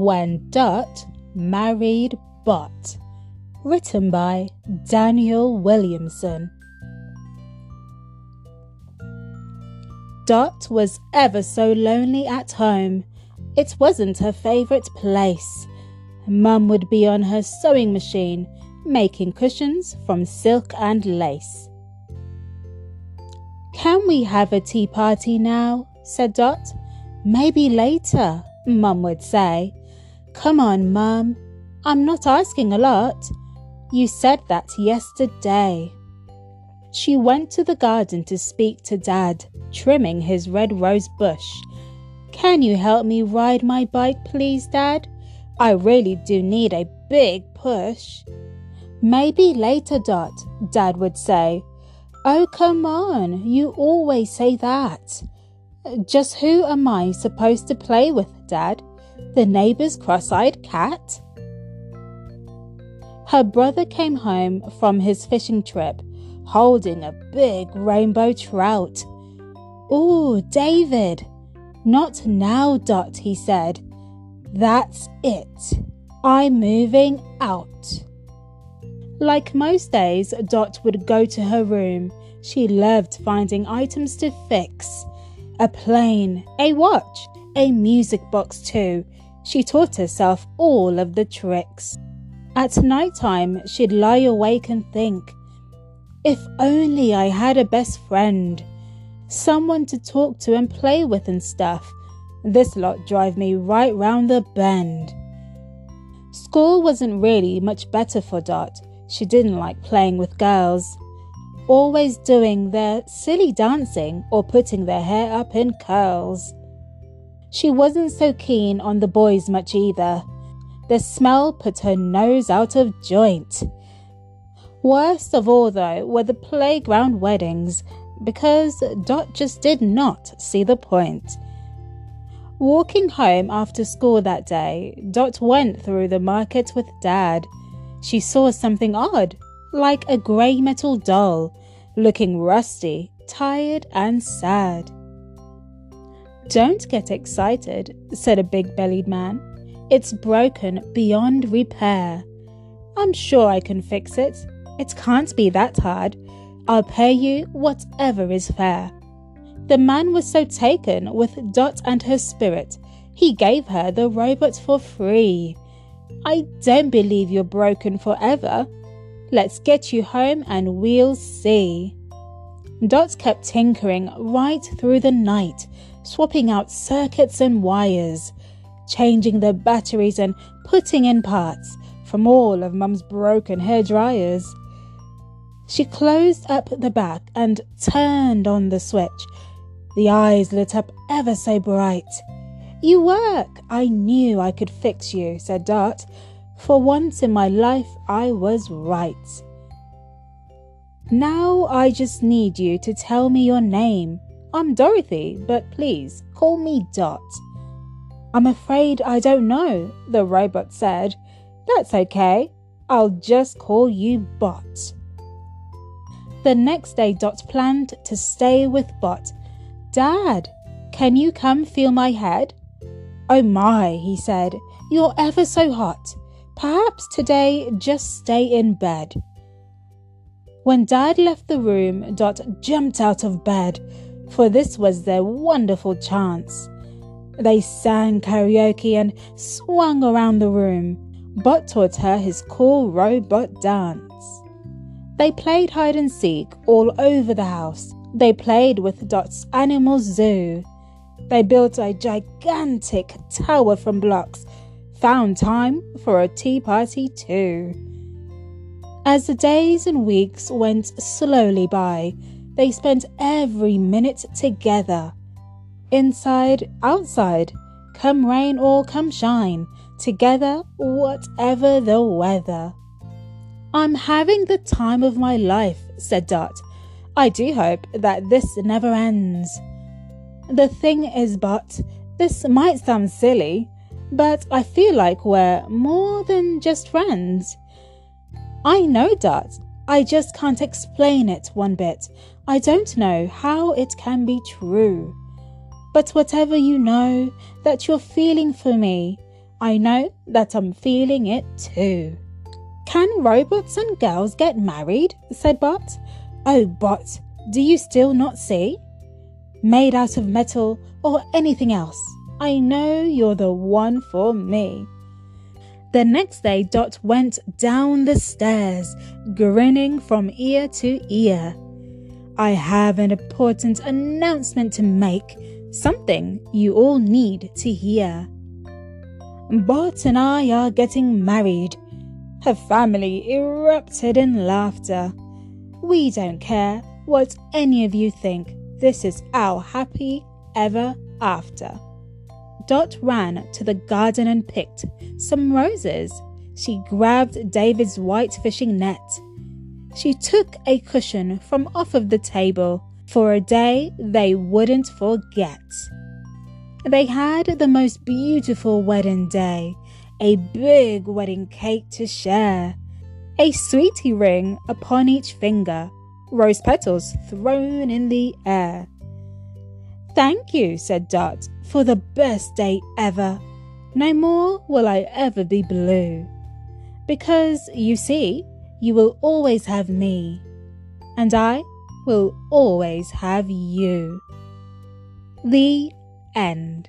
When Dot Married Bot. Written by Daniel Williamson. Dot was ever so lonely at home. It wasn't her favourite place. Mum would be on her sewing machine, making cushions from silk and lace. Can we have a tea party now? said Dot. Maybe later, Mum would say. Come on, Mum. I'm not asking a lot. You said that yesterday. She went to the garden to speak to Dad, trimming his red rose bush. Can you help me ride my bike, please, Dad? I really do need a big push. Maybe later, Dot, Dad would say. Oh, come on, you always say that. Just who am I supposed to play with, Dad? The neighbour's cross eyed cat? Her brother came home from his fishing trip holding a big rainbow trout. Ooh, David! Not now, Dot, he said. That's it. I'm moving out. Like most days, Dot would go to her room. She loved finding items to fix a plane, a watch, a music box, too. She taught herself all of the tricks. At night time, she'd lie awake and think, if only I had a best friend, someone to talk to and play with and stuff. This lot drive me right round the bend. School wasn't really much better for Dot. She didn't like playing with girls always doing their silly dancing or putting their hair up in curls. She wasn't so keen on the boys much either. The smell put her nose out of joint. Worst of all, though, were the playground weddings, because Dot just did not see the point. Walking home after school that day, Dot went through the market with Dad. She saw something odd, like a grey metal doll, looking rusty, tired, and sad. Don't get excited, said a big bellied man. It's broken beyond repair. I'm sure I can fix it. It can't be that hard. I'll pay you whatever is fair. The man was so taken with Dot and her spirit, he gave her the robot for free. I don't believe you're broken forever, Let's get you home and we'll see. Dot kept tinkering right through the night, swapping out circuits and wires, changing the batteries and putting in parts from all of Mum's broken hair dryers. She closed up the back and turned on the switch. The eyes lit up ever so bright. You work! I knew I could fix you, said Dot. For once in my life, I was right. Now I just need you to tell me your name. I'm Dorothy, but please call me Dot. I'm afraid I don't know, the robot said. That's okay. I'll just call you Bot. The next day, Dot planned to stay with Bot. Dad, can you come feel my head? Oh my, he said, you're ever so hot. Perhaps today just stay in bed. When Dad left the room, Dot jumped out of bed, for this was their wonderful chance. They sang karaoke and swung around the room. Bot taught her his cool robot dance. They played hide and seek all over the house. They played with Dot's animal zoo. They built a gigantic tower from blocks found time for a tea party too. As the days and weeks went slowly by, they spent every minute together. Inside, outside, come rain or come shine, together, whatever the weather. I'm having the time of my life, said Dot. I do hope that this never ends. The thing is, but this might sound silly, but I feel like we're more than just friends. I know Dot. I just can't explain it one bit. I don't know how it can be true. But whatever you know that you're feeling for me, I know that I'm feeling it too. Can robots and girls get married? said Bot. Oh, Bot, do you still not see? Made out of metal or anything else, I know you're the one for me. The next day, Dot went down the stairs, grinning from ear to ear. I have an important announcement to make, something you all need to hear. Bot and I are getting married. Her family erupted in laughter. We don't care what any of you think. This is our happy ever after. Dot ran to the garden and picked some roses. She grabbed David's white fishing net. She took a cushion from off of the table for a day they wouldn't forget. They had the most beautiful wedding day, a big wedding cake to share, a sweetie ring upon each finger, rose petals thrown in the air. Thank you, said Dot, for the best day ever. No more will I ever be blue. Because, you see, you will always have me, and I will always have you. The end.